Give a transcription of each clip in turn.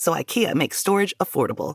so IKEA makes storage affordable.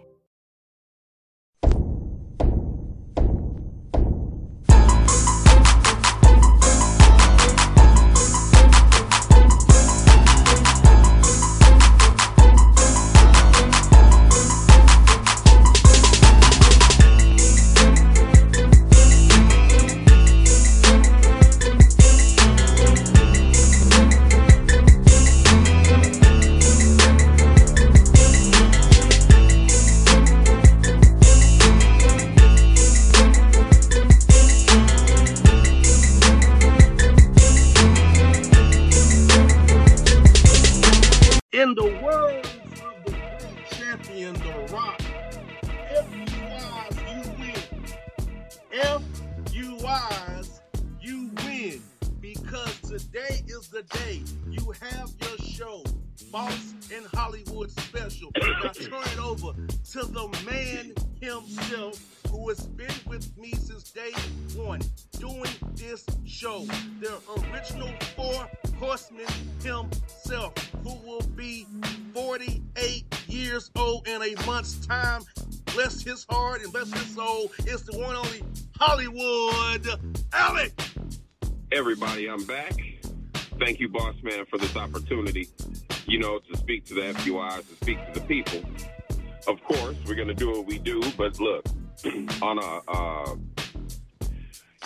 On a, uh,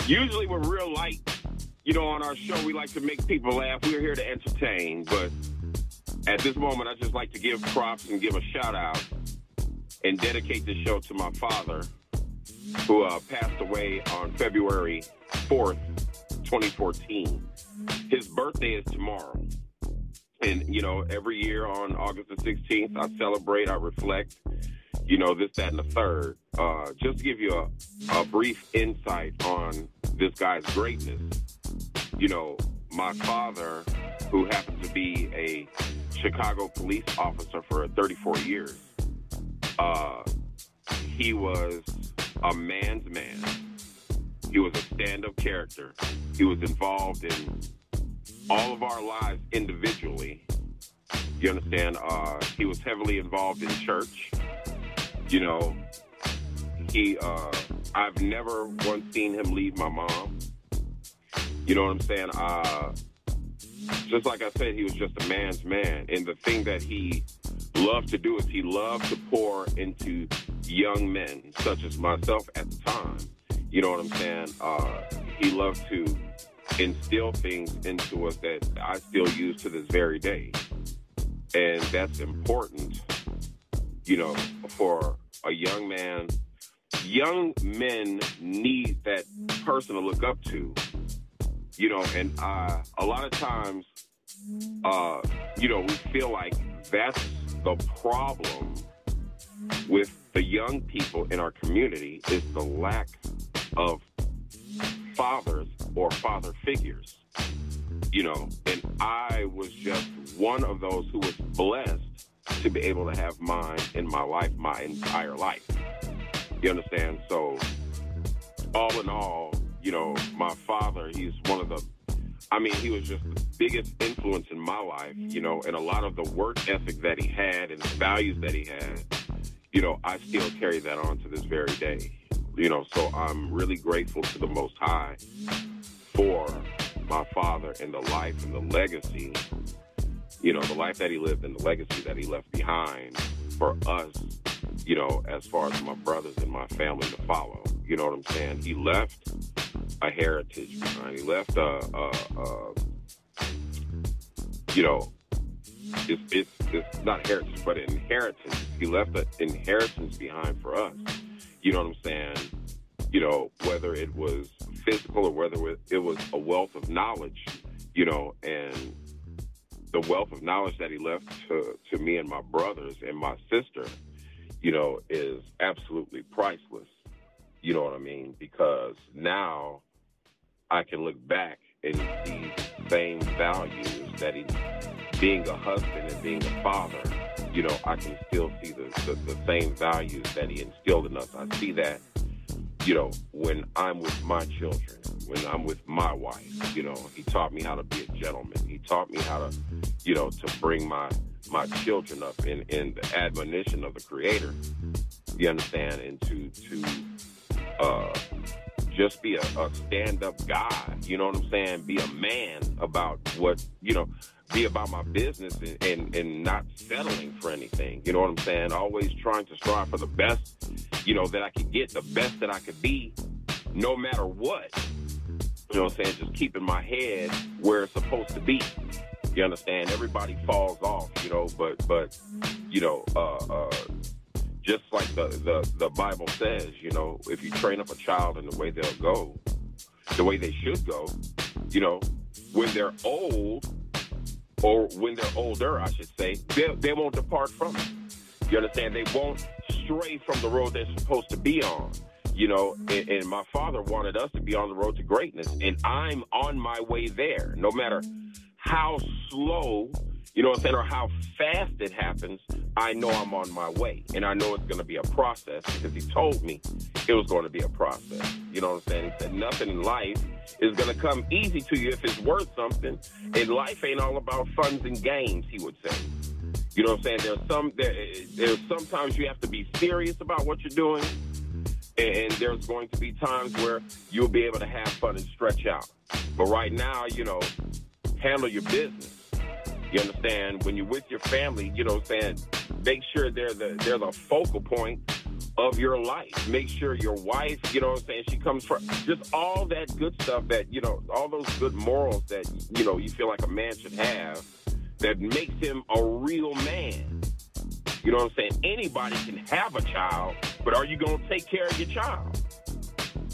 usually we're real light. You know, on our show, we like to make people laugh. We're here to entertain, but at this moment, I just like to give props and give a shout out and dedicate the show to my father, who uh, passed away on February 4th, 2014. His birthday is tomorrow. And, you know, every year on August the 16th, I celebrate, I reflect, you know, this, that, and the third. Uh, just to give you a, a brief insight on this guy's greatness, you know, my father, who happened to be a Chicago police officer for 34 years, uh, he was a man's man. He was a stand up character. He was involved in all of our lives individually. You understand? Uh, he was heavily involved in church. You know, he, uh, I've never once seen him leave my mom. You know what I'm saying? Uh, just like I said, he was just a man's man. And the thing that he loved to do is he loved to pour into young men, such as myself at the time. You know what I'm saying? Uh, he loved to instill things into us that I still use to this very day. And that's important, you know, for a young man. Young men need that person to look up to, you know, and uh, a lot of times, uh, you know, we feel like that's the problem with the young people in our community is the lack of fathers or father figures. You know, and I was just one of those who was blessed to be able to have mine in my life, my entire life. You understand? So, all in all, you know, my father, he's one of the, I mean, he was just the biggest influence in my life, you know, and a lot of the work ethic that he had and the values that he had, you know, I still carry that on to this very day. You know, so I'm really grateful to the Most High for my father and the life and the legacy, you know, the life that he lived and the legacy that he left behind for us, you know, as far as my brothers and my family to follow. You know what I'm saying? He left a heritage behind. He left a, a, a you know, it's, it's, it's not heritage, but inheritance. He left an inheritance behind for us. You know what I'm saying? You know, whether it was physical or whether it was a wealth of knowledge, you know, and the wealth of knowledge that he left to, to me and my brothers and my sister, you know, is absolutely priceless. You know what I mean? Because now I can look back and see the same values that he, being a husband and being a father, you know, I can still see the, the, the same values that he instilled in us. I see that, you know, when I'm with my children, when I'm with my wife, you know, he taught me how to be a gentleman. He taught me how to, you know, to bring my my children up in, in the admonition of the creator. You understand? And to to uh just be a, a stand up guy, you know what I'm saying? Be a man about what you know, be about my business and, and, and not settling for anything. You know what I'm saying? Always trying to strive for the best, you know, that I could get, the best that I could be, no matter what. You know what I'm saying? Just keeping my head where it's supposed to be. You understand? Everybody falls off, you know, but but you know, uh, uh, just like the, the the Bible says, you know, if you train up a child in the way they'll go, the way they should go, you know, when they're old, or when they're older, I should say, they, they won't depart from it. You understand? They won't stray from the road they're supposed to be on. You know, and, and my father wanted us to be on the road to greatness, and I'm on my way there. No matter how slow, you know what I'm saying, or how fast it happens, I know I'm on my way. And I know it's going to be a process because he told me it was going to be a process. You know what I'm saying? He said nothing in life is going to come easy to you if it's worth something. And life ain't all about funds and games, he would say. You know what I'm saying? There's some there, there's sometimes you have to be serious about what you're doing, and there's going to be times where you'll be able to have fun and stretch out. But right now, you know, handle your business. You understand? When you're with your family, you know what I'm saying? Make sure they're the they're the focal point of your life. Make sure your wife, you know what I'm saying, she comes from just all that good stuff that, you know, all those good morals that, you know, you feel like a man should have that makes him a real man. You know what I'm saying? Anybody can have a child, but are you going to take care of your child?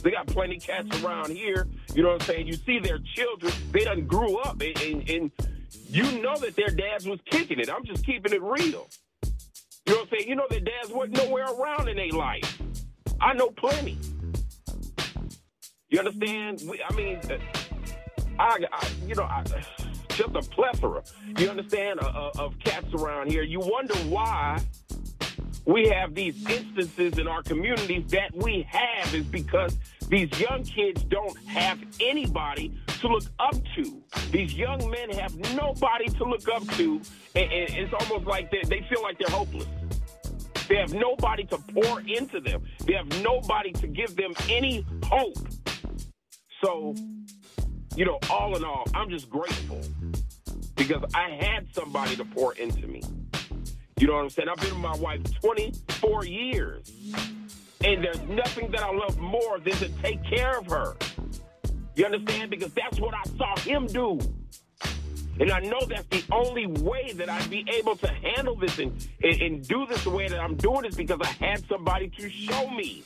They got plenty cats around here. You know what I'm saying? You see their children, they done grew up, and, and, and you know that their dads was kicking it. I'm just keeping it real. You know what I'm saying? You know their dads wasn't nowhere around in their life. I know plenty. You understand? We, I mean, uh, I, I you know, I, just a plethora. You understand of cats around here. You wonder why we have these instances in our communities that we have is because these young kids don't have anybody to look up to. These young men have nobody to look up to, and, and it's almost like they, they feel like they're hopeless. They have nobody to pour into them. They have nobody to give them any hope. So, you know, all in all, I'm just grateful because I had somebody to pour into me. You know what I'm saying? I've been with my wife 24 years. And there's nothing that I love more than to take care of her. You understand? Because that's what I saw him do. And I know that's the only way that I'd be able to handle this and, and, and, do this the way that I'm doing is because I had somebody to show me.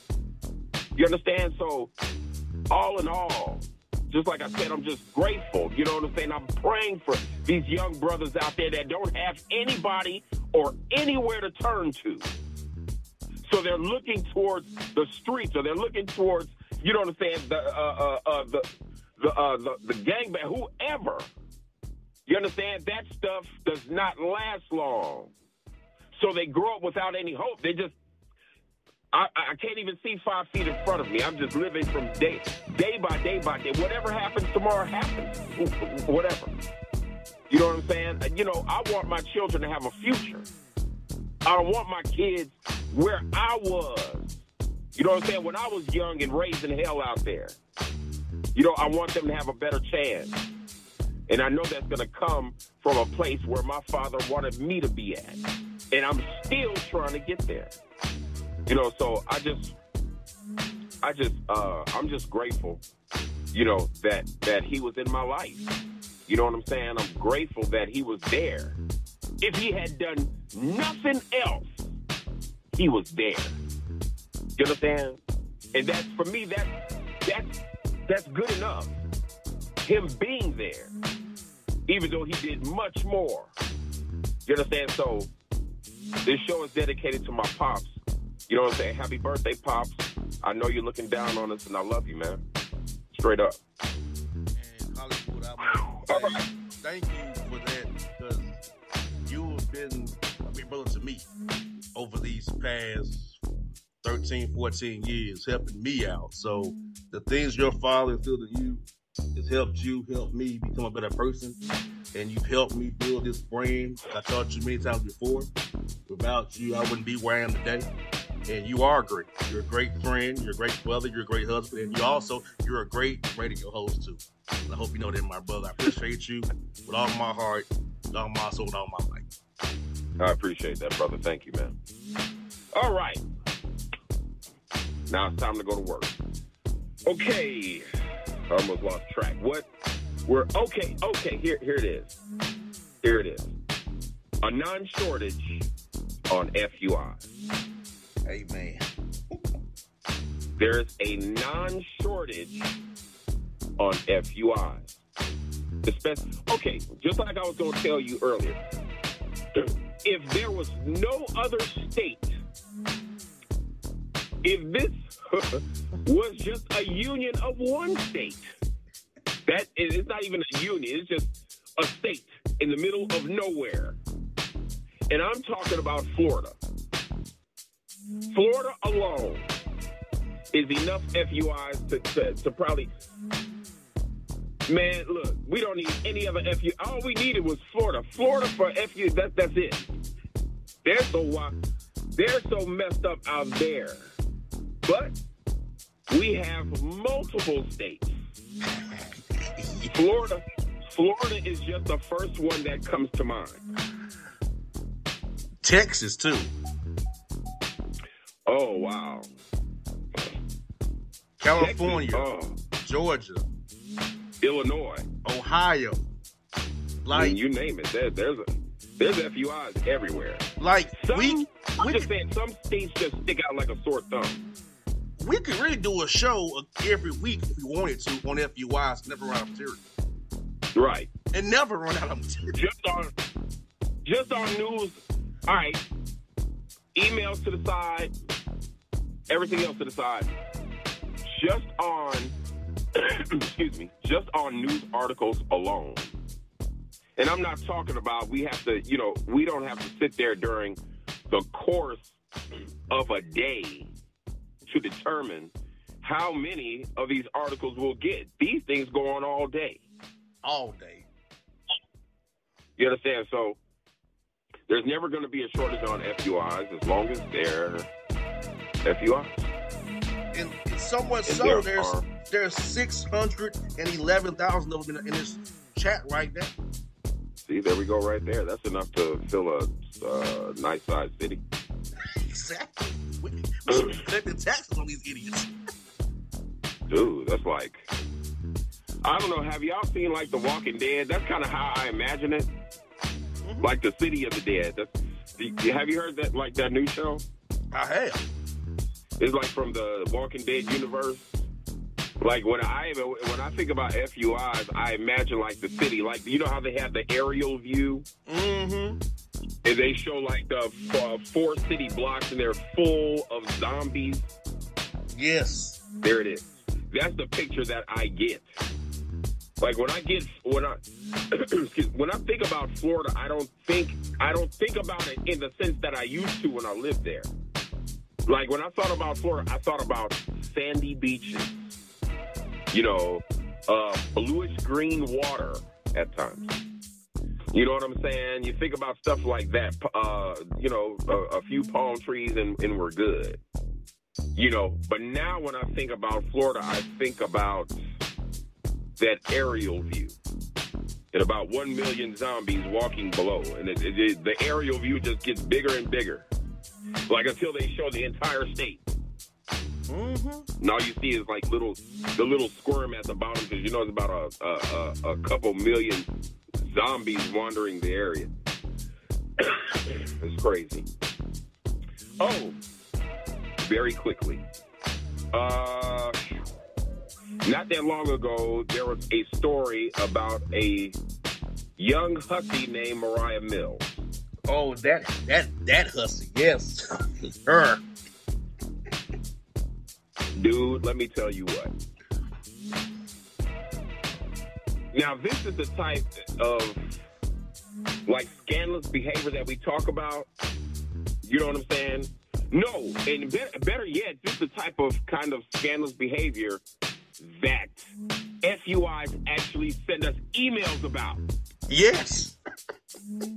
You understand? So, all in all, just like I said, I'm just grateful. You know what I'm saying? I'm praying for these young brothers out there that don't have anybody or anywhere to turn to. So they're looking towards the streets, or they're looking towards, you know what I'm saying, the uh, uh, uh, the the uh, the, the gangbang, whoever. You understand? That stuff does not last long. So they grow up without any hope. They just, I, I can't even see five feet in front of me. I'm just living from day, day by day by day. Whatever happens tomorrow happens. Whatever. You know what I'm saying? You know, I want my children to have a future. I don't want my kids where I was. You know what I'm saying? When I was young and raising hell out there. You know, I want them to have a better chance. And I know that's going to come from a place where my father wanted me to be at. And I'm still trying to get there. You know, so I just, I just, uh, I'm just grateful, you know, that, that he was in my life. You know what I'm saying? I'm grateful that he was there. If he had done nothing else, he was there. You understand? And that's, for me, that, that's, that's good enough. Him being there, even though he did much more. You understand? So this show is dedicated to my pops. You know what I'm saying? Happy birthday, pops. I know you're looking down on us, and I love you, man. Straight up. And Hollywood, I want to say thank you for that because you have been these past 13, 14 years, helping me out. So the things your father instilled in you has helped you, helped me become a better person. And you've helped me build this brand. I taught you many times before. Without you, I wouldn't be where I am today. And you are great. You're a great friend. You're a great brother. You're a great husband. And you also, you're a great radio host too. And I hope you know that, my brother. I appreciate you with all my heart, with all my soul, with all my life. I appreciate that, brother. Thank you, man. All right. Now it's time to go to work. Okay. I almost lost track. What? We're okay. Okay. Here, here it is. Here it is. A non-shortage on FUI. Amen. There's a non-shortage on FUI. Okay, just like I was going to tell you earlier, if there was no other state, if this was just a union of one state, that it's not even a union, it's just a state in the middle of nowhere. And I'm talking about Florida. Florida alone is enough FUIs to, to, to probably. Man, look, we don't need any other FU. All we needed was Florida. Florida for FU. That, that's it. They're so wi- they're so messed up out there. But we have multiple states. Florida, Florida is just the first one that comes to mind. Texas too. Oh wow. California, Texas, oh, Georgia, Illinois. Ohio. I Like, mean, you name it. There, there's a there's FUIs everywhere. like Some, we I'm we just could, saying, some states just stick out like a sore thumb. we could really do a show every week if we wanted to on FUIs, never run out of material. Right. And never run out of material. Just on just on news. All right. Emails to the side. Everything else to the side. Just on excuse me, just on news articles alone. And I'm not talking about we have to, you know, we don't have to sit there during the course of a day to determine how many of these articles we'll get. These things go on all day. all day. You understand? So there's never going to be a shortage on FUIs as long as they're FUIs. And, and somewhat And so, there there's are- there's six hundred and eleven thousand of them in, in this chat right now. See, there we go right there. That's enough to fill a uh, nice sized city. Exactly. We, we should be collecting taxes on these idiots. Dude, that's like, I don't know. Have y'all seen like The Walking Dead? That's kind of how I imagine it. Like the city of the dead. That's, have you heard that, like that new show? I have. It's like from the Walking Dead universe. Like when I when I think about FUIs, I imagine like the city, like you know how they have the aerial view, Mm-hmm. and they show like the uh, four city blocks, and they're full of zombies. Yes. There it is. That's the picture that I get. Like when I get when I excuse, when I think about Florida, I don't think I don't think about it in the sense that I used to when I lived there. Like when I thought about Florida, I thought about sandy beaches, you know, uh, bluish green water at times. You know what I'm saying? You think about stuff like that, uh, you know, a, a few palm trees and, and we're good. You know, but now when I think about Florida, I think about that aerial view and about 1 million zombies walking below. And it, it, it, the aerial view just gets bigger and bigger. Like until they show the entire state. Mm-hmm. And all you see is like little, the little squirm at the bottom because you know it's about a, a, a, couple million zombies wandering the area. it's crazy. Oh, very quickly. Uh, not that long ago, there was a story about a young hussy named Moriah Mills. Oh, that that that hussy, yes, her. Dude, let me tell you what. Now, this is the type of like scandalous behavior that we talk about. You know what I'm saying? No, and better, better yet, this is the type of kind of scandalous behavior that FUIs actually send us emails about. Yes,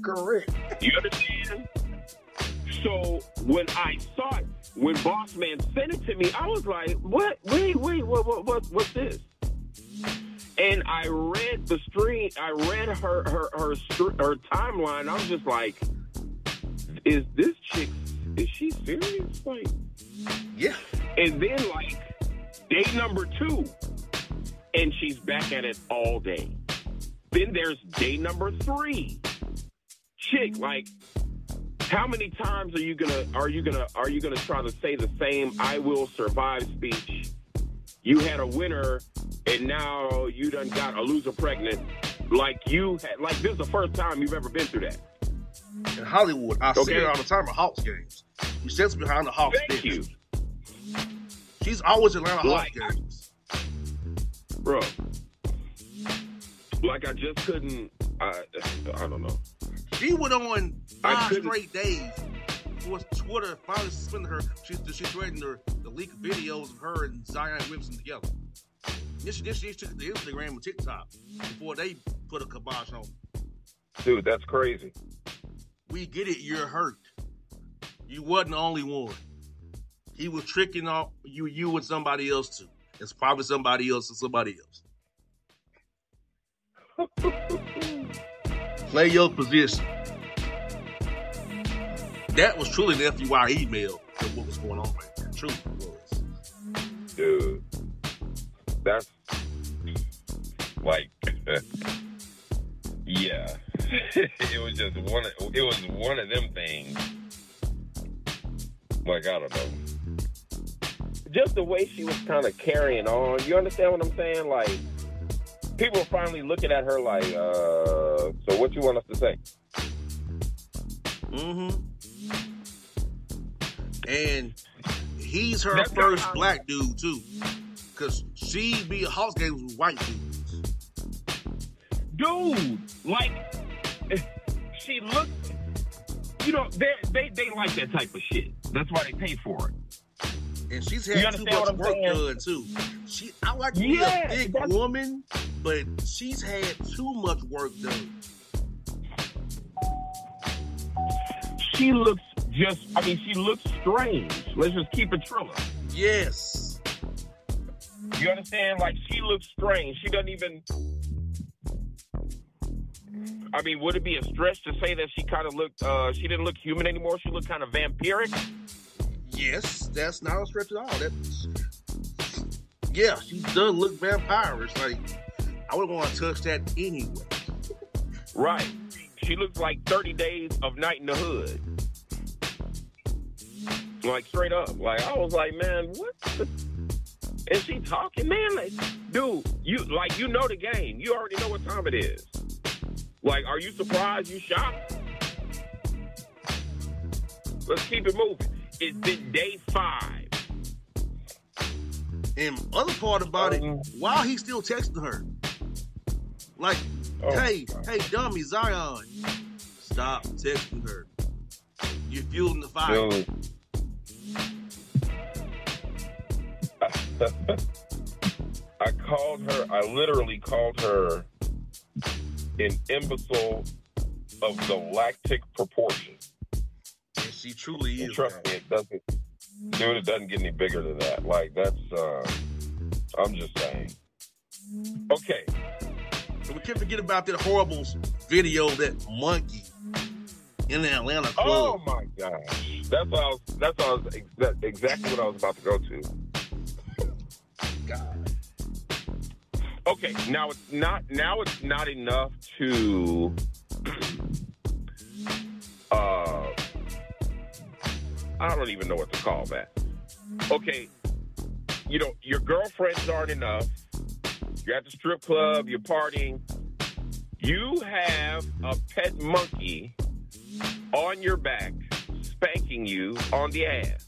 correct. You understand? So when I saw it, when Boss Man sent it to me, I was like, "What? Wait, wait, what? What? what what's this?" And I read the stream. I read her her her her timeline. I was just like, "Is this chick? Is she serious?" Like, yeah. And then like day number two, and she's back at it all day. Then there's day number three. Chick, like, how many times are you gonna are you gonna are you gonna try to say the same "I will survive" speech? You had a winner, and now you done got a loser pregnant. Like you had, like this is the first time you've ever been through that. In Hollywood, I see Okay. her all the time at Hawks games. She sits behind the Hawks Thank you, She's always at Atlanta Hawks games. bro. Like I just couldn't. I I don't know. She went on five straight days before Twitter finally suspended her. She, she threatened her to leak videos of her and Zion Williamson together. Then she, then she took it to Instagram and TikTok before they put a kibosh on. Dude, that's crazy. We get it. You're hurt. You wasn't the only one. He was tricking off you, you and somebody else too. It's probably somebody else and somebody else. Play your position. That was truly an FUI email of what was going on right there. Truly was. dude. That's like, yeah. it was just one. Of, it was one of them things. Like I don't know. Just the way she was kind of carrying on. You understand what I'm saying? Like people are finally looking at her like, uh, so what you want us to say? Mm-hmm. And he's her That's first black dude too. Cause she be a Hawks games with white dudes. dude, like she looked. You know, they they they like that type of shit. That's why they pay for it. And she's had too much work saying? done too. She I like to be Yeah, a big woman, but she's had too much work done. She looks just. I mean, she looks strange. Let's just keep it Trilla. Yes. You understand? Like she looks strange. She doesn't even. I mean, would it be a stretch to say that she kind of looked? uh She didn't look human anymore. She looked kind of vampiric. Yes, that's not a stretch at all. That's yeah, she does look vampirish. Like I wouldn't want to touch that anyway. Right. She looks like 30 days of night in the hood. Like straight up. Like I was like, man, what? And she talking, man? Like, dude, you like you know the game. You already know what time it is. Like, are you surprised? You shocked? Let's keep it moving. It's been day five. And other part about it, Um, while he's still texting her, Like, Oh, hey, God. hey, dummy Zion, stop texting her. You're fueling the fire. I called her, I literally called her an imbecile of galactic proportion. And she truly And is. trust me, it doesn't, dude, it doesn't get any bigger than that. Like, that's, uh, I'm just saying. Okay. And we can't forget about that horrible video that monkey in the Atlanta club. Oh my gosh. That's what I was, that's what I was, ex- that, exactly what I was about to go to. God. Okay, now it's not now it's not enough to uh I don't even know what to call that. Okay, you know, your girlfriends aren't enough. You're at the strip club, you're partying. You have a pet monkey on your back spanking you on the ass.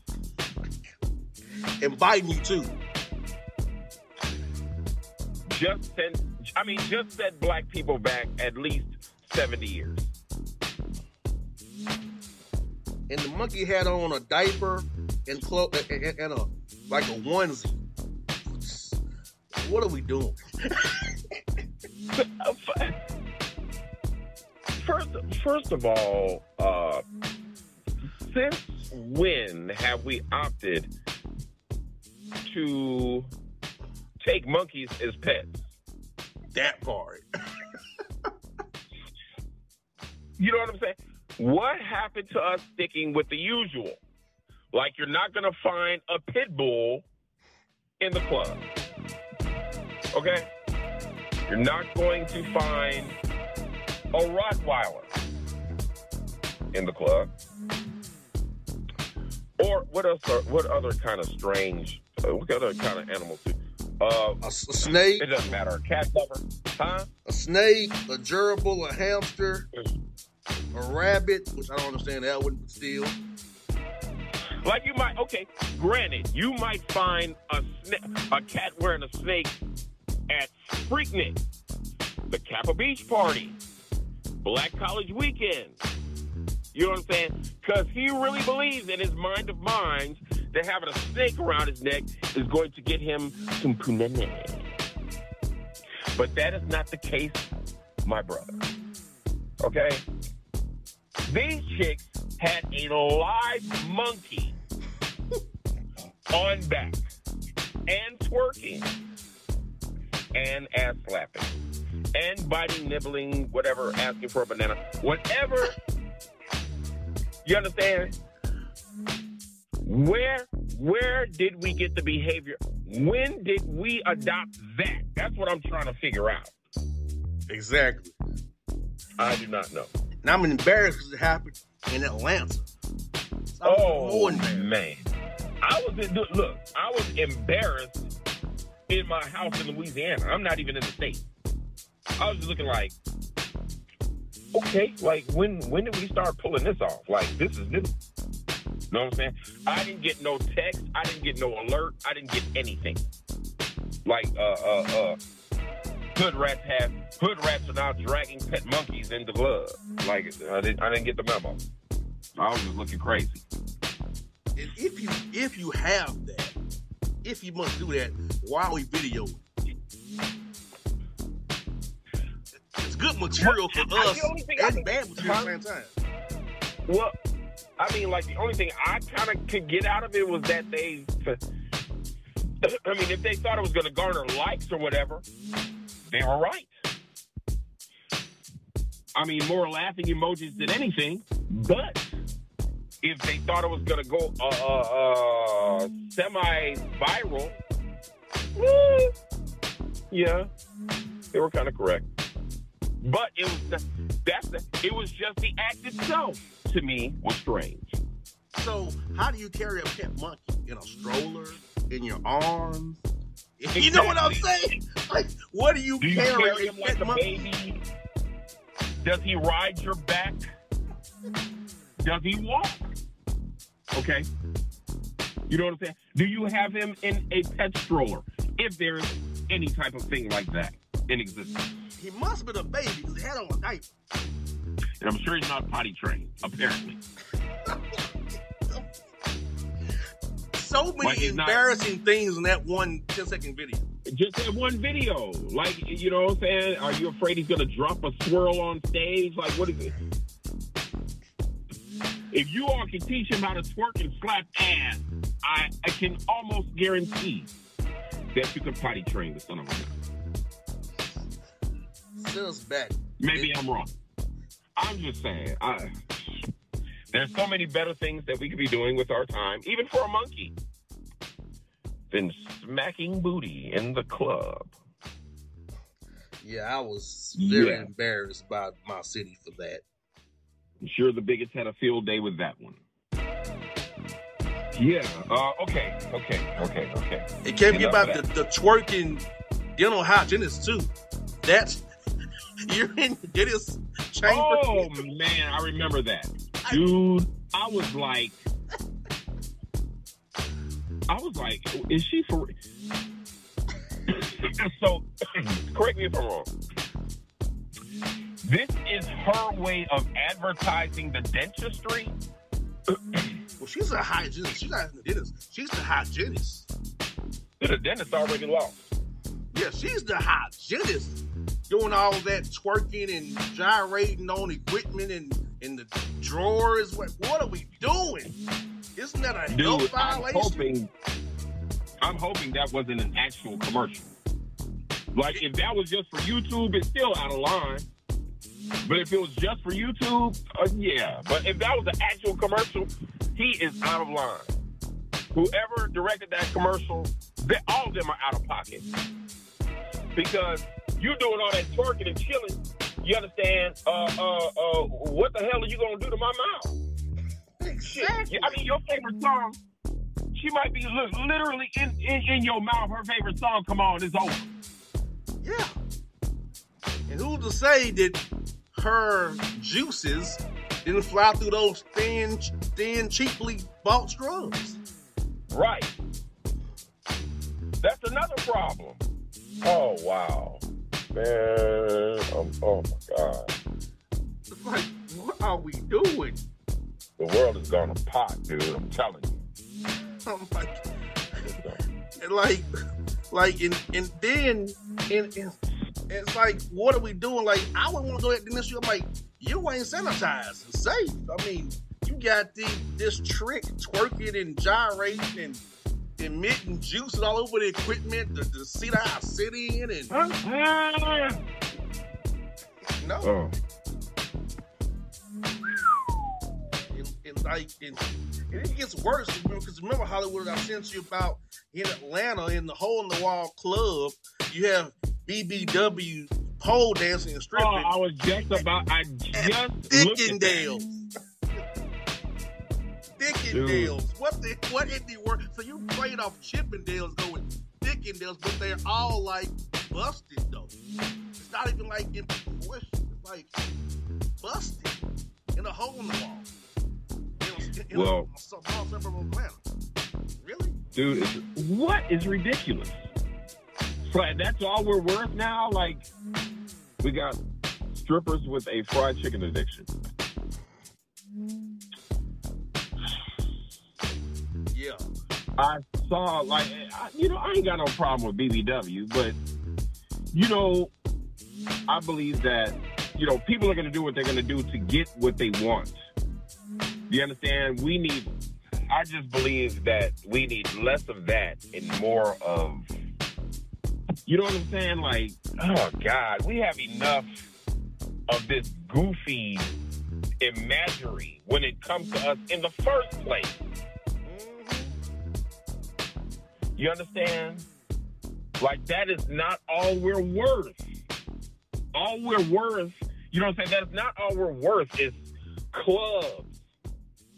And biting you too. Just sent I mean just set black people back at least 70 years. And the monkey had on a diaper and clo- and, and- and a like a onesie. What are we doing? First, first of all, uh, since when have we opted to take monkeys as pets? That part. You know what I'm saying? What happened to us sticking with the usual? Like you're not going to find a pit bull in the club. Okay? You're not going to find a Rottweiler in the club. Or what else? Are, what other kind of strange? Uh, what other kind of animals? Do? Uh, A, s- a snake, it doesn't matter. A cat lover, huh? a snake, a gerbil, a hamster, a rabbit, which I don't understand that one, but still. Like you might, okay, granted, you might find a sna- a cat wearing a snake at Freaknik, the Kappa Beach party, Black College Weekend. You know what I'm saying? Because he really believes in his mind of minds that having a snake around his neck is going to get him some punene. But that is not the case, my brother. Okay? These chicks had a live monkey on back and twerking and ass slapping and biting, nibbling, whatever, asking for a banana, whatever. You understand? Where where did we get the behavior? When did we adopt that? That's what I'm trying to figure out. Exactly. I do not know. And I'm embarrassed because it happened in Atlanta. So Oh man, I was in, look. I was embarrassed in my house in Louisiana. I'm not even in the state. I was just looking like, okay, like when when did we start pulling this off? Like this is new. You know what I'm saying? I didn't get no text. I didn't get no alert. I didn't get anything. Like uh uh uh. Hood rats have hood rats are now dragging pet monkeys into club. Like I didn't I didn't get the memo. I was just looking crazy. And if you if you have that, if you must do that, why are we videoing? It's good material for us the only thing I and bad material at the same time. Well, I mean, like the only thing I kind of could get out of it was that they. I mean, if they thought it was going to garner likes or whatever, they were right. I mean, more laughing emojis than anything. But if they thought it was going to go uh, uh, uh, semi-viral, eh, yeah, they were kind of correct. But it was the, that's the, it was just the act itself to me was strange. So how do you carry a pet monkey in a stroller, in your arms? You know what I'm saying? Like, what do you, Do you carry, carry a him pet like a monkey? baby? Does he ride your back? Does he walk? Okay. You know what I'm saying? Do you have him in a pet stroller? If there is any type of thing like that in existence. he must be a baby because he had on a diaper. And I'm sure he's not potty trained, apparently. So many he's not- embarrassing things in that one 10 second video. Just that one video. Like, you know what I'm saying? Are you afraid he's going to drop a swirl on stage? Like, what is it? If you all can teach him how to twerk and slap ass, I, I can almost guarantee that you can potty train the son of a gun. Us back. Maybe I'm wrong. I'm just saying. I, there's so many better things that we could be doing with our time, even for a monkey, than smacking booty in the club. Yeah, I was very Yeah. embarrassed by my city for that. I'm sure the bigots had a field day with that one. Yeah. Uh, okay. Okay. Okay. Okay. It can't be about the, the twerking dental hygienist too. That's you're in the dentist chamber. Oh man, I remember that, dude. I was like, I was like, is she for? so, correct me if I'm wrong. This is her way of advertising the dentistry. Well, she's a hygienist. She's not the dentist. She's the hygienist. The dentist already lost. Yeah, she's the hygienist. Doing all that twerking and gyrating on equipment and in the drawers. What what are we doing? Isn't that a Dude, I'm hoping, I'm hoping that wasn't an actual commercial. Like if that was just for YouTube, it's still out of line. But if it was just for YouTube, uh, yeah. But if that was an actual commercial, he is out of line. Whoever directed that commercial, they, all of them are out of pocket. Because you're doing all that twerking and chilling, you understand? Uh, uh, uh, what the hell are you gonna do to my mouth? Shit. Exactly. I mean, your favorite song, she might be literally in, in, in your mouth. Her favorite song, come on, it's over. Yeah. And who's to say that her juices didn't fly through those thin, thin, cheaply bought straws? Right. That's another problem. Oh, wow. Man, um, oh my God. It's like, what are we doing? The world is gonna pot, dude. I'm telling you. I'm like, and like, like, and, and then, and, and it's like, what are we doing? Like, I would want to go ahead and this I'm like, you ain't sanitized and safe. I mean, you got the this trick twerking and gyrating and emitting juices all over the equipment, the, the seat I sit in, and no, Oh, and, and like, and, and it gets worse because remember Hollywood I sent you about in Atlanta in the hole in the wall club, you have BBW pole dancing and stripping. oh. I was just about, I just looked at that. Dickendales. Dickendales. What the what in the world? So you played off Chippendales going Dickendales, but they're all like busted though. It's not even like in proportion. It's like busted in a hole in the wall. In a, in Well- a small suburb of Atlanta. Really? Dude, it's, what is ridiculous? That's all we're worth now? Like, we got strippers with a fried chicken addiction. Yeah. I saw, like, I, you know, I ain't got no problem with BBW, but, you know, I believe that, you know, people are going to do what they're going to do to get what they want. You understand? We need, I just believe that we need less of that and more of, you know what I'm saying? Like, oh God, we have enough of this goofy imagery when it comes to us in the first place. You understand? Like, that is not all we're worth. All we're worth, you know what I'm saying? That's not all we're worth is clubs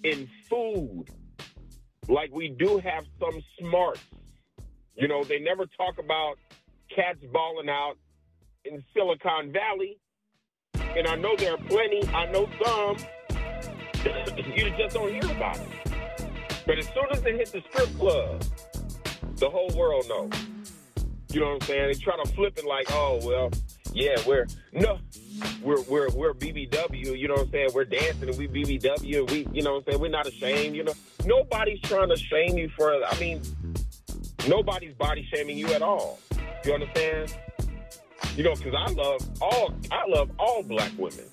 and food. Like, we do have some smarts. You know, they never talk about cats balling out in Silicon Valley. And I know there are plenty, I know some. you just don't hear about it. But as soon as they hit the strip club, the whole world knows. You know what I'm saying? They try to flip it like, oh, well, yeah, we're no, we're we're we're BBW. You know what I'm saying? We're dancing and we BBW. And we, you know what I'm saying? We're not ashamed. You know, nobody's trying to shame you for. I mean, nobody's body shaming you at all. You understand? You know, because I love all I love all black women.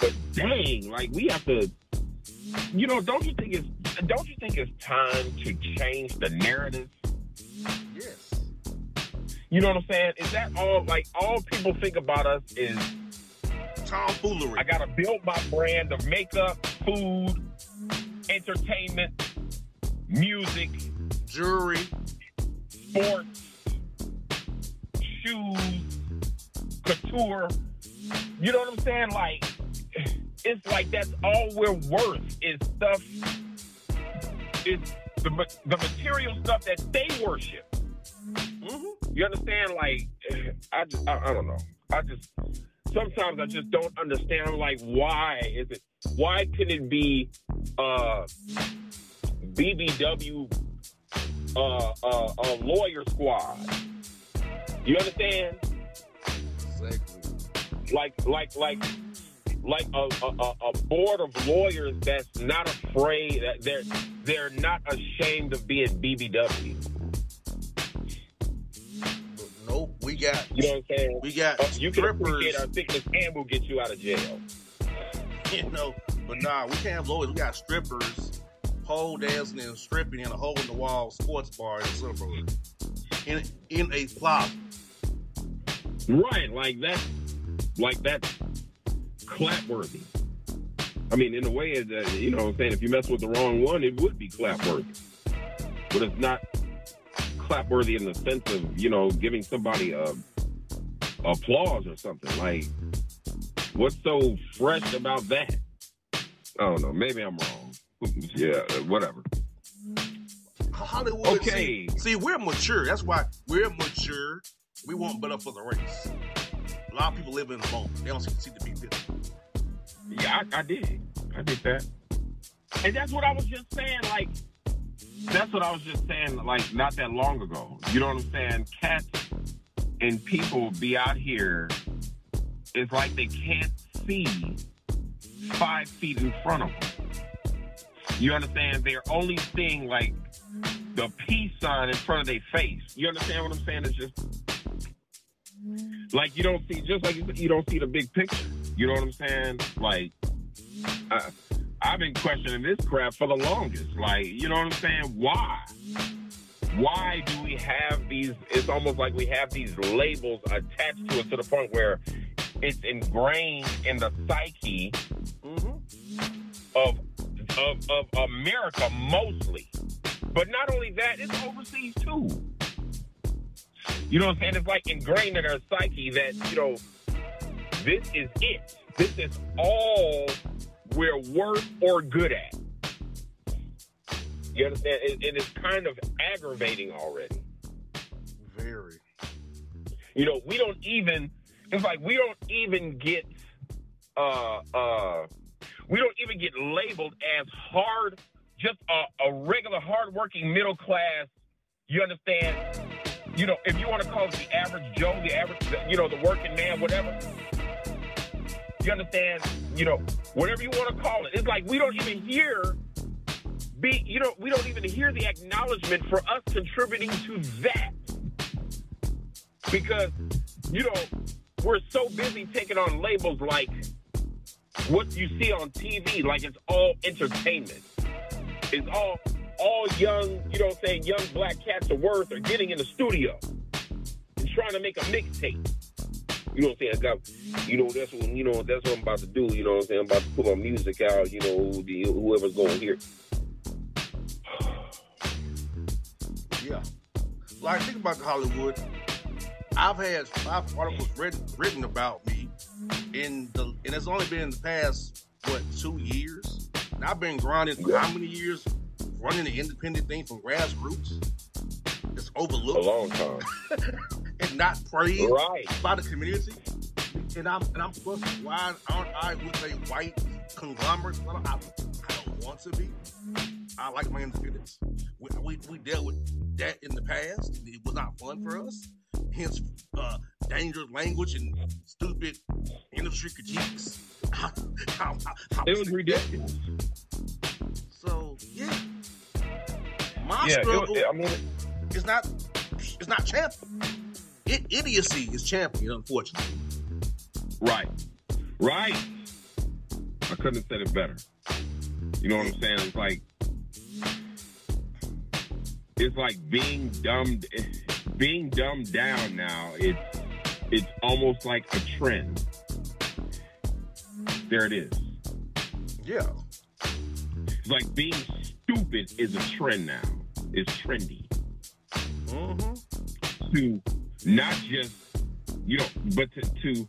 But dang, like we have to. You know, don't you think it's don't you think it's time to change the narrative? Yes. You know what I'm saying? Is that all? Like all people think about us is tomfoolery. I gotta build my brand of makeup, food, entertainment, music, jewelry, sports, shoes, couture. You know what I'm saying? Like it's like that's all we're worth is stuff. Is the the material stuff that they worship. Mm-hmm. You understand? Like, I just, I, I, don't know. I just, sometimes I just don't understand. Like, why is it? Why could it be uh, BBW uh, uh, a lawyer squad? You understand? Exactly. Like, like, like. Like a, a, a board of lawyers that's not afraid that they're they're not ashamed of being BBW. Nope, we got. You know what I'm saying? We got. Uh, you can strippers. appreciate our sickness and we'll get you out of jail. You know, but nah, we can't have lawyers. We got strippers, pole dancing and stripping in a hole in the wall sports bar in Silverwood. In in a plaza. Right, like that, like that's clapworthy. I mean, in a way, uh, you know I'm saying? If you mess with the wrong one, it would be clapworthy. But it's not clapworthy in the sense of, you know, giving somebody a applause or something. Like, what's so fresh about that? I don't know. Maybe I'm wrong. Yeah, uh, whatever. Hollywood. Okay. See, see, we're mature. That's why we're mature. We want better for the race. A lot of people live in the moment. They don't see, see the big picture. Yeah, I, I did. I did that. And that's what I was just saying. Like, that's what I was just saying. Like, not that long ago. You know what I'm saying? Cats and people be out here. It's like they can't see five feet in front of them. You understand? They're only seeing like the peace sign in front of their face. You understand what I'm saying? It's just like you don't see, just like you, don't see the big picture. You know what I'm saying? Like, I, I've been questioning this crap for the longest. Like, you know what I'm saying? Why? Why do we have these? It's almost like we have these labels attached to it to the point where it's ingrained in the psyche mm-hmm. of, of of America mostly. But not only that, it's overseas too. You know what I'm saying? It's like ingrained in our psyche that, you know, this is it. This is all we're worth or good at. You understand? It, it is kind of aggravating already. Very. You know, we don't even, it's like we don't even get, uh, uh, we don't even get labeled as hard, just a, a regular hardworking middle class. You understand? You know, if you want to call it the average Joe, the average, you know, the working man, whatever. You understand? You know, whatever you want to call it. It's like we don't even hear be you know, we don't even hear the acknowledgement for us contributing to that. Because, you know, we're so busy taking on labels like what you see on TV, like it's all entertainment. It's all all young, you know what I'm saying, young black cats of worth are getting in the studio and trying to make a mixtape. You know what I'm saying? I got, you know, that's what you know, that's what I'm about to do. You know what I'm saying? I'm about to put my music out. You know, whoever's going hear. Yeah. Like think about Hollywood. I've had five articles written written about me in the and it's only been in the past what two years. And I've been grinding for how many years running an independent thing from grassroots. It's overlooked. A long time. and not praised Right. by the community. And I'm and I'm questioning why aren't I with a white conglomerate? I don't, I, I don't want to be. I like my independence. We, we, we dealt with that in the past. It was not fun for us. Hence uh, dangerous language and stupid industry critiques. It was ridiculous. So yeah, my Yeah, struggle it- I mean, is not it's not champion. It, idiocy is champion, unfortunately. right, right. I couldn't have said it better. You know what I'm saying? It's like it's like being dumbed, being dumbed down now. It's it's almost like a trend. There it is. Yeah. It's like being stupid is a trend now. It's trendy. Mm-hmm. to not just you know, but to, to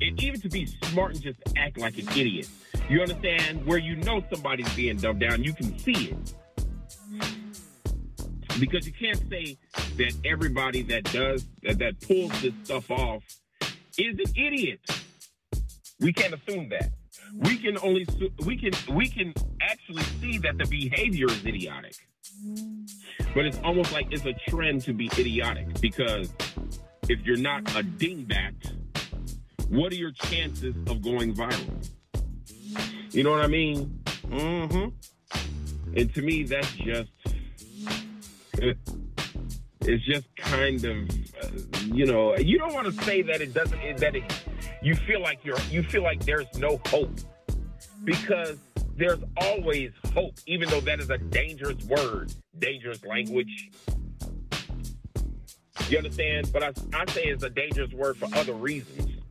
and even to be smart and just act like an idiot. You understand? Where you know somebody's being dumbed down, you can see it. Because you can't say that everybody that does that, that pulls this stuff off is an idiot. We can't assume that. We can only we can we can actually see that the behavior is idiotic. But it's almost like it's a trend to be idiotic because if you're not a dingbat, what are your chances of going viral? You know what I mean? Mm-hmm. And to me, that's just it's just kind of uh, you know you don't want to say that it doesn't that it you feel like you're you feel like there's no hope. Because there's always hope even though that is a dangerous word dangerous language. You understand? But I, I say it's a dangerous word for other reasons.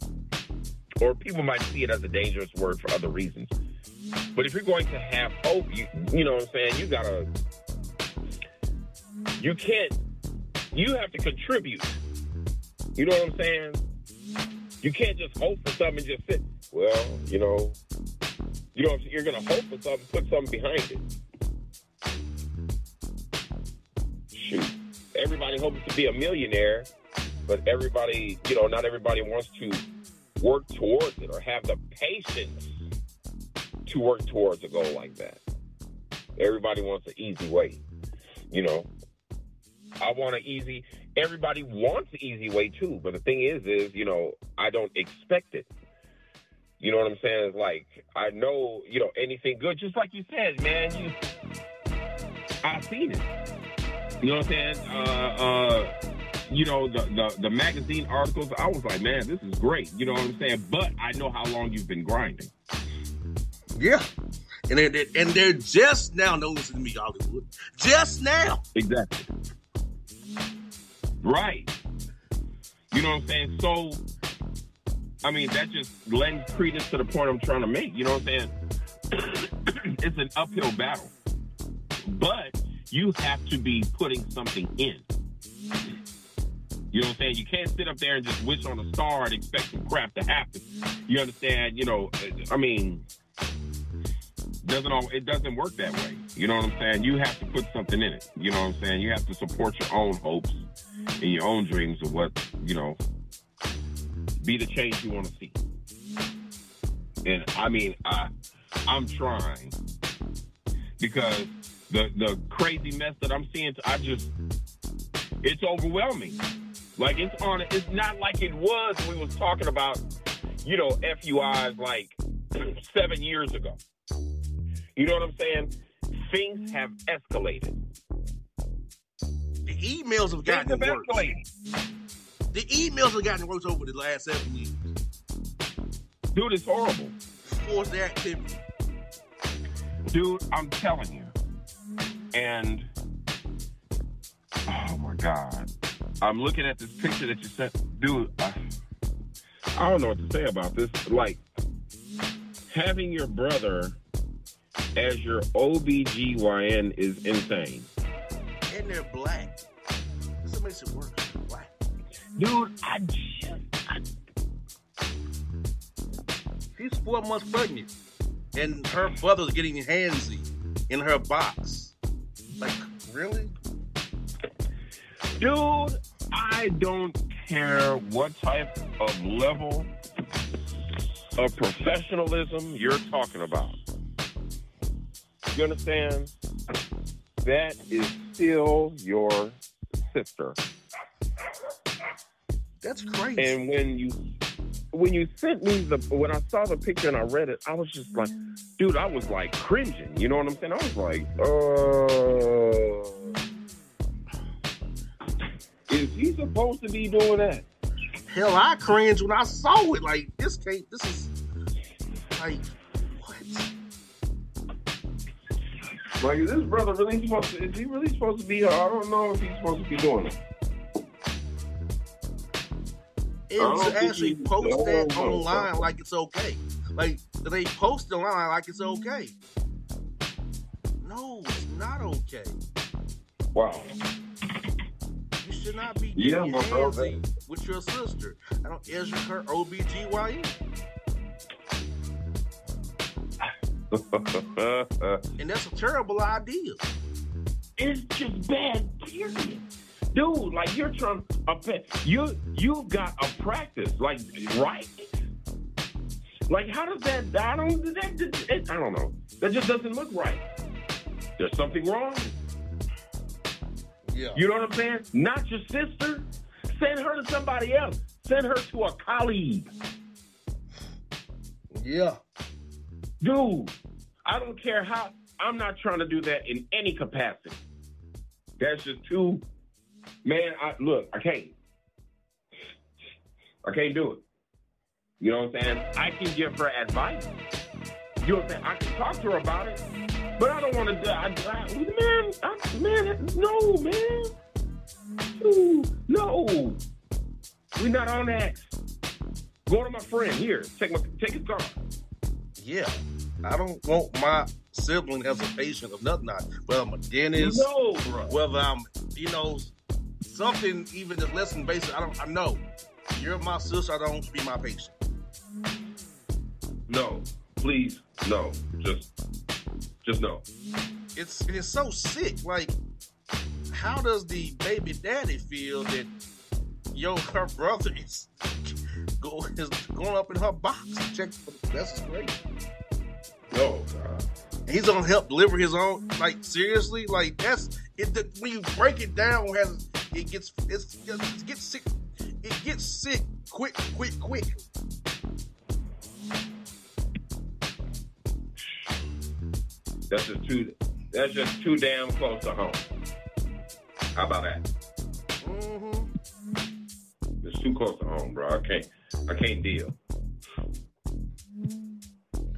Or people might see it as a dangerous word for other reasons. But if you're going to have hope you you know what i'm saying? You gotta you can't you have to contribute. You know what i'm saying? You can't just hope for something and just sit. Well you know you know you're gonna hope for something put something behind it. Shoot. Everybody hopes to be a millionaire but everybody you know not everybody wants to work towards it or have the patience to work towards a goal like that. Everybody wants an easy way you know I want an easy. Everybody wants an easy way too, but the thing is, is you know, I don't expect it. You know what I'm saying? It's like I know, you know, anything good. Just like you said, man. You, I seen it. You know what I'm saying? Uh, uh, you know, the, the the magazine articles. I was like, man, this is great. You know what I'm saying? But I know how long you've been grinding. Yeah. And they're, they're- and they're just now noticing me, Hollywood. Just now. Exactly. Right. You know what I'm saying? So, I mean, that just lends credence to the point I'm trying to make. You know what I'm saying? it's an uphill battle. But you have to be putting something in. You know what I'm saying? You can't sit up there and just wish on a star and expect some crap to happen. You understand? You know, I mean, doesn't all it doesn't work that way. You know what I'm saying? You have to put something in it. You know what I'm saying? You have to support your own hopes and your own dreams of what, you know, be the change you want to see. And I mean, I I'm trying because the the crazy mess that I'm seeing, I just it's overwhelming. Like it's on. It's not like it was when we was talking about, you know, FUIs like seven years ago. You know what I'm saying? Things have escalated. Emails have gotten worse. The emails have gotten worse over the last seven years. Dude, it's horrible. Forced activity. Dude, I'm telling you. And oh my God. I'm looking at this picture that you sent. Dude, I, I don't know what to say about this. Like having your brother as your OBGYN is insane. And they're black. This makes it worse. They're. Dude, I just I, She's four months pregnant. And her brother's getting handsy in her box. Like, really? Dude, I don't care what type of level of professionalism you're talking about. You understand? That is still your sister. That's crazy. And when you when you sent me the when I saw the picture and I read it, I was just like, dude, I was like cringing. You know what I'm saying? I was like, uh, is he supposed to be doing that? Hell, I cringed when I saw it. Like this can't. This is like Like, is this brother really supposed to? Is he really supposed to be here? I don't know if he's supposed to be doing it. And to actually post that know. online like it's okay. Like they post it online like it's okay. No, it's not okay. Wow. You should not be Yeah, getting my handsy with your sister. I don't educate her OBGYN. And that's a terrible idea. it's just bad, period. Dude, like you're trying to you you've got a practice, like right? Like how does that I don't that, that- I don't know. That just doesn't look right. There's something wrong. Yeah. You know what I'm saying? Not your sister. Send her to somebody else. Send her to a colleague. Yeah. Dude, I don't care how I'm not trying to do that in any capacity. That's just too man, I look, I can't. I can't do it. You know what I'm saying? I can give her advice. You know what I'm saying? I can talk to her about it. But I don't want to I, I, man, I, man, no, man. No. We're not on that. Go to my friend here. Take my take his car. Yeah. I don't want my sibling as a patient of nothing. Whether I'm a dentist, No, whether I'm, you know, something even that's less than basic. I don't. I know you're my sister. I don't want to be my patient. No, please, no. Just, just no. It's it's so sick. Like, how does the baby daddy feel that yo her brother is go is going up in her box to check for the that's great. No, God. He's gonna help deliver his own. Like seriously, like that's it. The, when you break it down, has it gets it's, it gets sick. It gets sick quick, quick, quick. That's just too. That's just too damn close to home. How about that? Mm-hmm. It's too close to home, bro. I can't. I can't deal.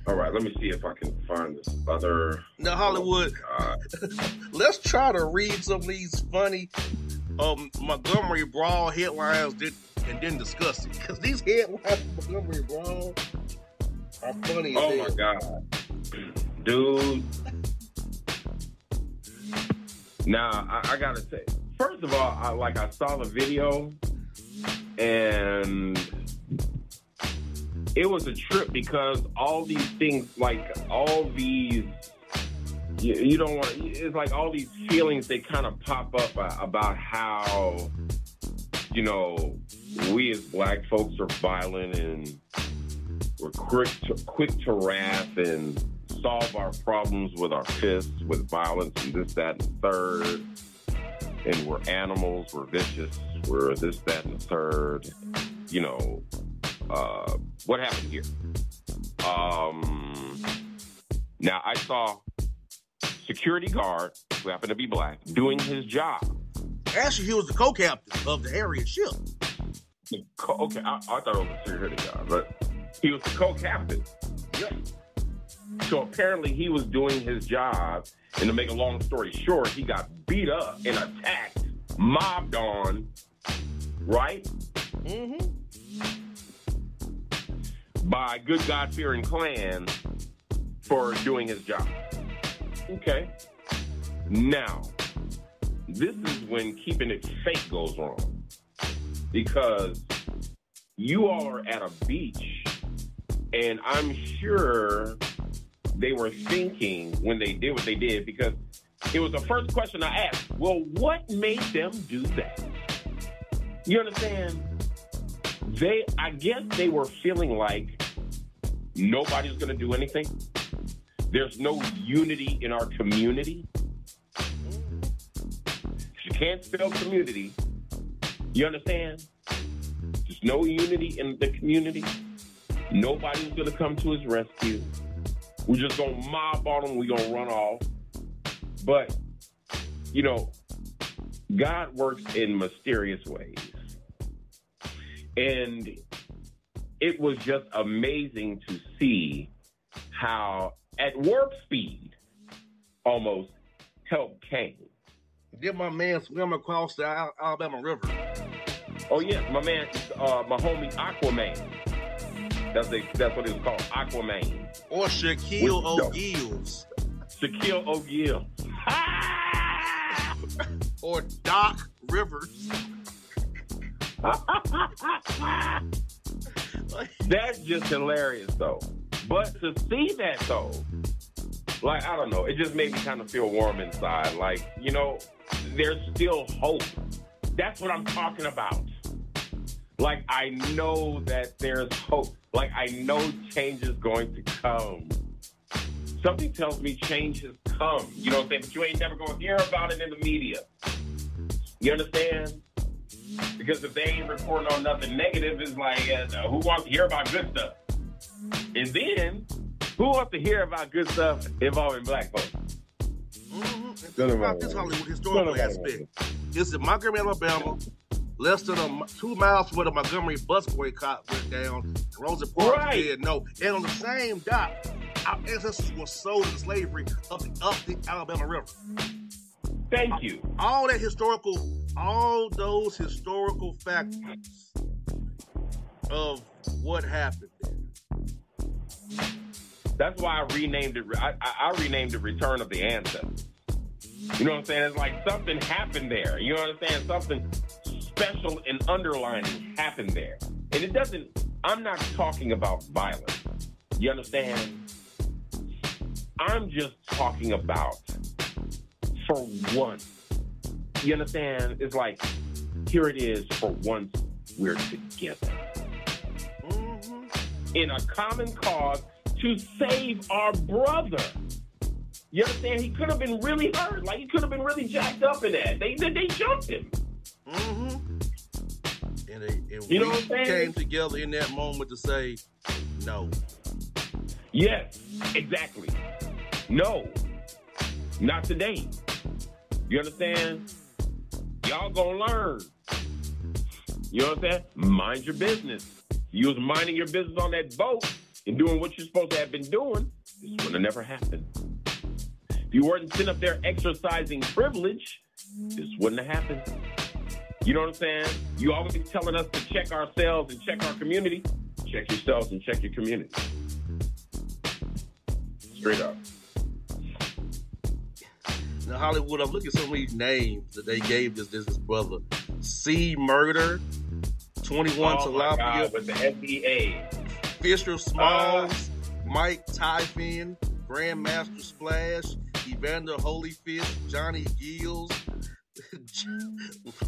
All right, let me see if I can find this other. Now Hollywood, God. let's try to read some of these funny um Montgomery Brawl headlines did, and then discuss it because these headlines Montgomery Brawl are funny. as Oh my God, dude. Now I, I gotta say, first of all, I, like I saw the video, and it was a trip because all these things, like all these, you, you don't want. It's like all these feelings they kind of pop up about how, you know, we as black folks are violent and we're quick to, quick to wrath and solve our problems with our fists, with violence and this, that, and third. And we're animals, we're vicious, we're this, that, and the third. You know, uh, what happened here? Um, now, I saw security guard, who happened to be black, doing his job. Actually, he was the co-captain of the Harriott ship. The co- okay, I, I thought it was a security guard, but he was the co-captain. Yep. So apparently he was doing his job, and to make a long story short, he got beat up and attacked, mobbed on, right? Mm-hmm. By good God fearing clan for doing his job. Okay. Now, this is when keeping it fake goes wrong. Because you all are at a beach, and I'm sure they were thinking when they did what they did because it was the first question I asked. Well, what made them do that? You understand? They, I guess they were feeling like nobody's going to do anything. There's no unity in our community. You can't spell community. You understand? There's no unity in the community, nobody's gonna come to his rescue. We're just gonna mob on him. We're gonna run off. But you know, God works in mysterious ways, and it was just amazing to see how, at warp speed, almost help came. Did my man swim across the Al- Alabama River? Oh yes, my man, uh, my homie Aquaman. That's the, that's what it was called, Aquaman. Or Shaquille O'Neal's. Shaquille O'Neal. Or Doc Rivers. That's just hilarious though. But to see that though, like I don't know, it just made me kind of feel warm inside. Like, you know, there's still hope. That's what I'm talking about. Like I know that there's hope. Like I know change is going to come. Something tells me change has come. You know what I'm saying? But you ain't never gonna hear about it in the media. You understand? Because if they ain't reporting on nothing negative, it's like, uh, who wants to hear about good stuff? And then, who wants to hear about good stuff involving black folks? Mm-hmm. Think about this Hollywood historical none of our- aspect. It's in Montgomery, Alabama. Less than a, two miles from where the Montgomery bus boycott went down. Rosa Parks Right. did no. And on the same dot, our ancestors were sold into slavery up the, up the Alabama River. Thank you. All that historical, all those historical factors of what happened there. That's why I renamed it. I, I, I renamed it Return of the Ancestors. You know what I'm saying? It's like something happened there. You know what I'm saying? Something special and underlining happened there. And it doesn't, I'm not talking about violence. You understand? I'm just talking about for once. You understand? It's like, here it is for once we're together in a common cause to save our brother. You understand? He could have been really hurt. Like he could have been really jacked up in that. They they, they jumped him. Mm-hmm. And, they, and You know we what I'm saying? came together in that moment to say, no. Yes, exactly. No, not today. You understand? Y'all gonna learn. You know what I'm saying? Mind your business. You was minding your business on that boat and doing what you're supposed to have been doing. This would have never happened. If you weren't sitting up there exercising privilege, this wouldn't have happened. You know what I'm saying? You always be telling us to check ourselves and check our community. Check yourselves and check your community. Straight up. Now, Hollywood, I'm looking at some of these names that they gave this this, this brother. C. Murder, 21 oh Tilapia, with the FDA. Fisher uh, Smalls, Mike Typhon, Grandmaster Splash, Evander Holyfish, Johnny Gills,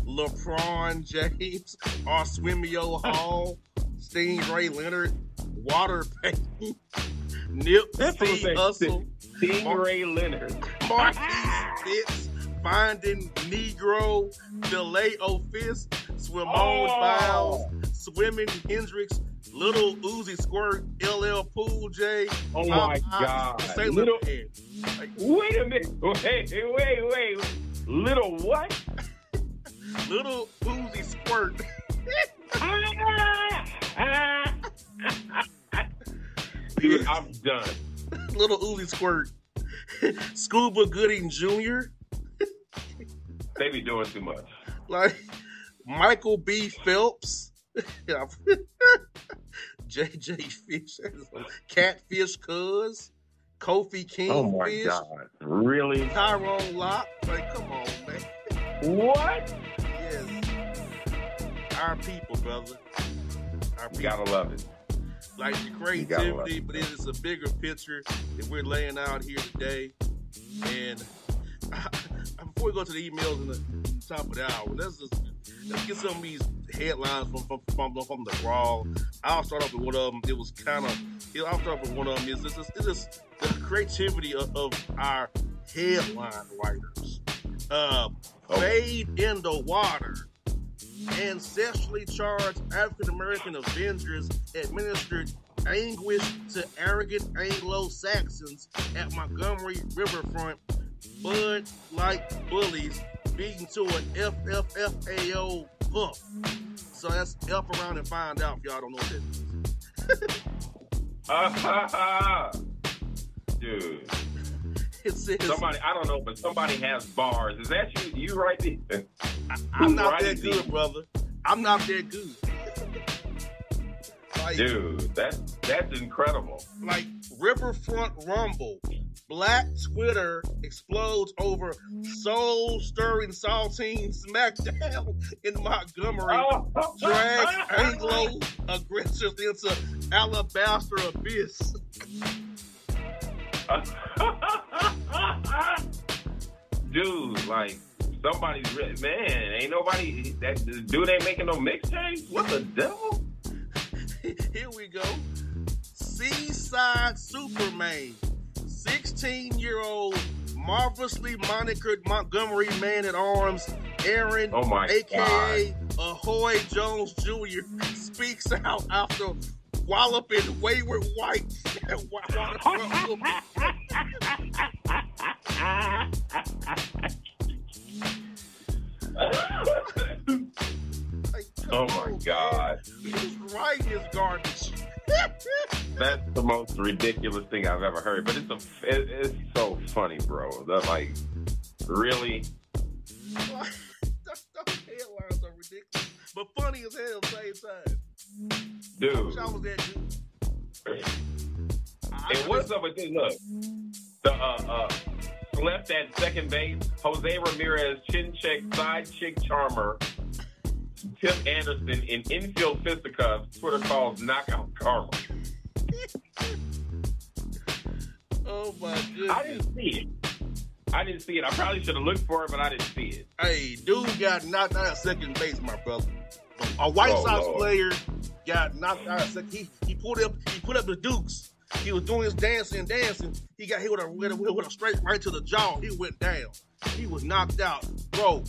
LeBron James, Arswimio Hall, Stingray Leonard, Water Payton, Nip That's what I'm C. saying. Hustle, Stingray Leonard. Marquise Fitz, Finding Negro, Delay O'Fist, Swimone Oh. Files, Swimming Hendrix, Little Uzi Squirt, LL Pool J. Oh my God. Little- Like, Wait a minute. Wait, wait, wait. Little what? Little Uzi Squirt. Dude, I'm done. Little Uzi Squirt. Scuba Gooding Jr. They be doing too much. Like Michael B. Phelps. JJ Fish. Catfish Cuz. Kofi King Oh my Fish. God. Really? Tyrone Locke. Like, come on, man. What? Yes. Our people, brother. Our You gotta love it. like the You gotta love creativity, it, but it is a bigger picture that we're laying out here today. And before we go to the emails and the top of the hour, let's just let's get some of these headlines from from from, from the raw. I'll start off with one of them. It was kind of I'll start off with one of them. Is this it's just the creativity of, of our headline writers. Uh, Oh. Fade in the water ancestrally charged African American Avengers administered anguish to arrogant Anglo Saxons at Montgomery Riverfront, Bud like bullies beaten to an FFFAO puff. So that's up around and find out if y'all don't know what that is. Dude. It says, Somebody, I don't know, but somebody has bars. Is that you? You right there? I'm not Right that good, brother. I'm not that good. like, Dude, that's that's incredible. like Riverfront Rumble. Black Twitter explodes over soul stirring saltine smackdown in Montgomery. Drag Anglo aggressors into alabaster abyss. Dude, like somebody's re- man, ain't nobody that dude ain't making no mixtapes. What the devil? Here we go. Seaside Superman. 16 year old marvelously monikered Montgomery man at arms, Aaron, Oh my aka Ahoy Jones Jr., speaks out after walloping Wayward White. Oh my god, He's writing his garbage. That's the most ridiculous thing I've ever heard. But it's a, it, it's so funny, bro. That like really, Those headlines are ridiculous, but funny as hell at the same time. I dude. wish I was that good. And what's up with this? Look, the uh, uh, left at second base, Jose Ramirez, chin check, side chick charmer, Tim Anderson in infield fisticuffs. Twitter calls knockout karma. Oh my goodness. I didn't see it. I didn't see it. I probably should have looked for it, but I didn't see it. Hey, dude got knocked out at second base, my brother. A White Oh, Sox Lord. player got knocked out. He he pulled up he put up the Dukes. He was doing his dancing, dancing. He got hit with a with a, with a straight right to the jaw. He went down. He was knocked out, bro.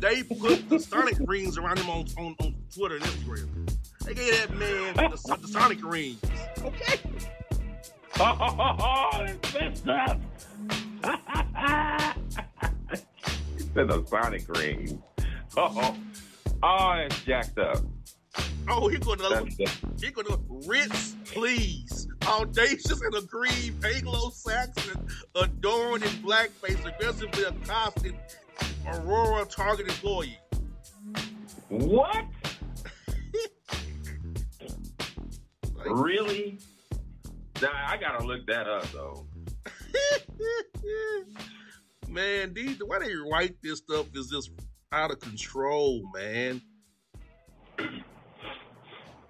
They put the Sonic rings around him on, on, on Twitter and Instagram. They gave that man the, the Sonic rings. Okay. Oh, it's messed up. he said the Sonic ring. Oh, oh, it's jacked up. Oh, he gonna That's the- he gonna Ritz, please. Audacious and aggrieved Anglo-Saxon, adorned in blackface, aggressively accosted Aurora Target employee. What? Really? Nah, I gotta look that up though. man, these the way they write this stuff is just out of control, man.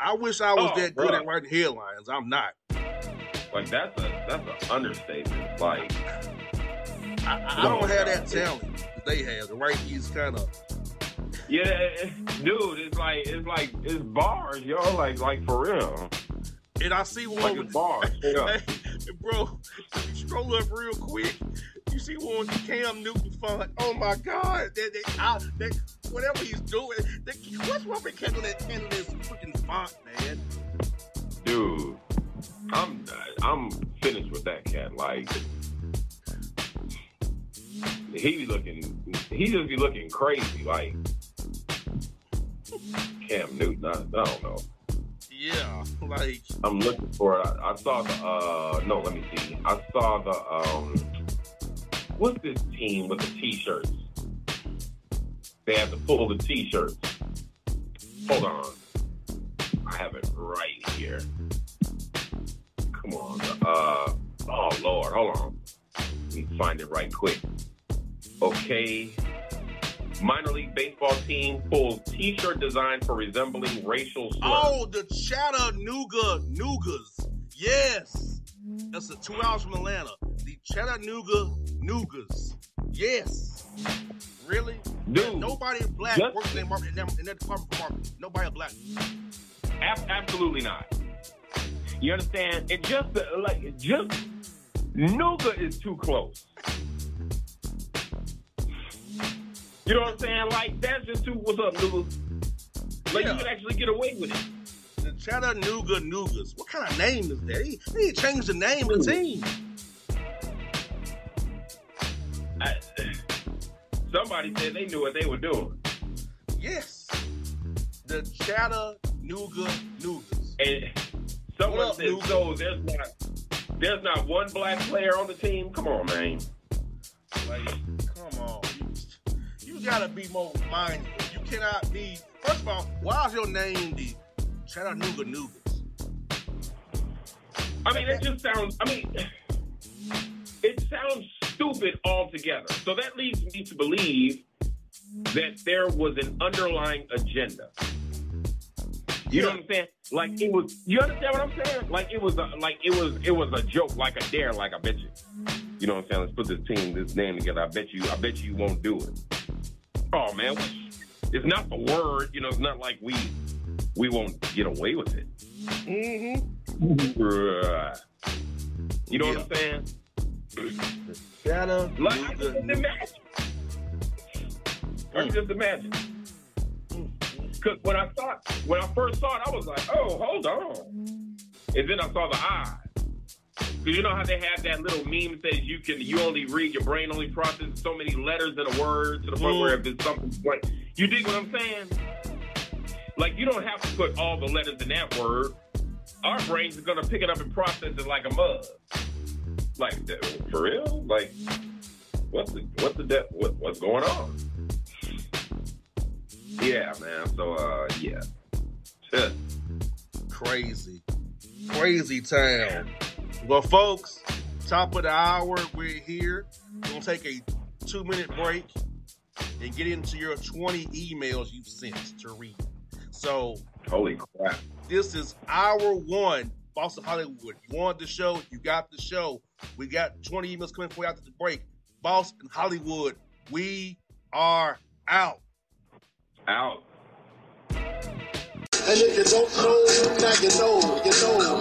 I wish I was Oh, that good at writing headlines. I'm not. Like that's a that's an understatement. Like I, I don't have that talent they have. The right these kind of yeah, dude, it's like it's like it's bars, yo. Like like for real. and I see one Like with bars. Hey, bro, scroll up real quick, you see one with Cam Newton font. Oh my God, that, that, I, that whatever he's doing, that, what's wrong with handling that handling this freaking font, man? Dude, I'm I'm finished with that cat. Like he be looking, he just be looking crazy. Like Cam Newton, I, I don't know. Yeah, like I'm looking for it. I, I saw the uh no, let me see. I saw the um what's this team with the t-shirts? They have to pull the t-shirts. Hold on. I have it right here. Come on. Uh oh Lord, hold on. Let me find it right quick. Okay. Minor league baseball team pulls t-shirt design for resembling racial slurs. oh, the Chattanooga Nougas. Yes, that's a two hours from Atlanta. The Chattanooga Nougas. Yes, really? Dude, Nobody black just- works in that, market, in, that, in that department for marketing. Nobody black. Ab- absolutely not. You understand? It just like it just Nuga is too close. You know what I'm saying? Like that's just too. What's up, Nuga? Like Yeah. you can actually get away with it. The Chattanooga Nougats. What kind of name is that? They, they need to change the name of the team. I, somebody said they knew what they were doing, Yes. The Chattanooga Nougats. and someone up, said? "So there's not there's not one black player on the team." Come on, man. Like, gotta be more mindful. You cannot be. First of all, why is your name the Chattanooga Nougats? I mean, it just sounds. I mean, it sounds stupid altogether. So that leads me to believe that there was an underlying agenda. You know what I'm saying? Like it was. You understand what I'm saying? Like it was. A, like it was. It was a joke, like a dare, like I bet you. You know what I'm saying? Let's put this team, this name together. I bet you. I bet you won't do it. Oh man, it's not the word. You know, it's not like we we won't get away with it. Mm-hmm. Right. You know what I'm saying? Like, I can just imagine. I can just imagine. Because when I thought, when I first saw it, I was like, oh, hold on. And then I saw the eye. Because you know how they have that little meme that says you can, you only read, your brain only processes so many letters in a word to the point where if it's something, like, you dig what I'm saying? Like, you don't have to put all the letters in that word. Our brains are going to pick it up and process it like a mug. Like, for real? Like, what's the what's the de- what, what's going on? Yeah, man. So uh, yeah. Crazy. Crazy town. Well, folks, top of the hour, we're here. We're going to take a two minute break and get into your 20 emails you've sent to read. So, Holy crap! this is hour one, Bossman Hollywood. You wanted the show, you got the show. We got 20 emails coming for you after the break. Bossman Hollywood, we are out. Out. And if you don't know, now you know, you know.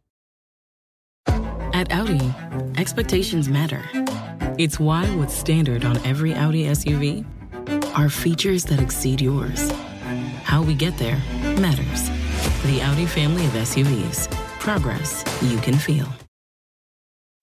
At Audi, expectations matter. It's why what's standard on every Audi SUV are features that exceed yours. How we get there matters. The Audi family of SUVs. Progress you can feel.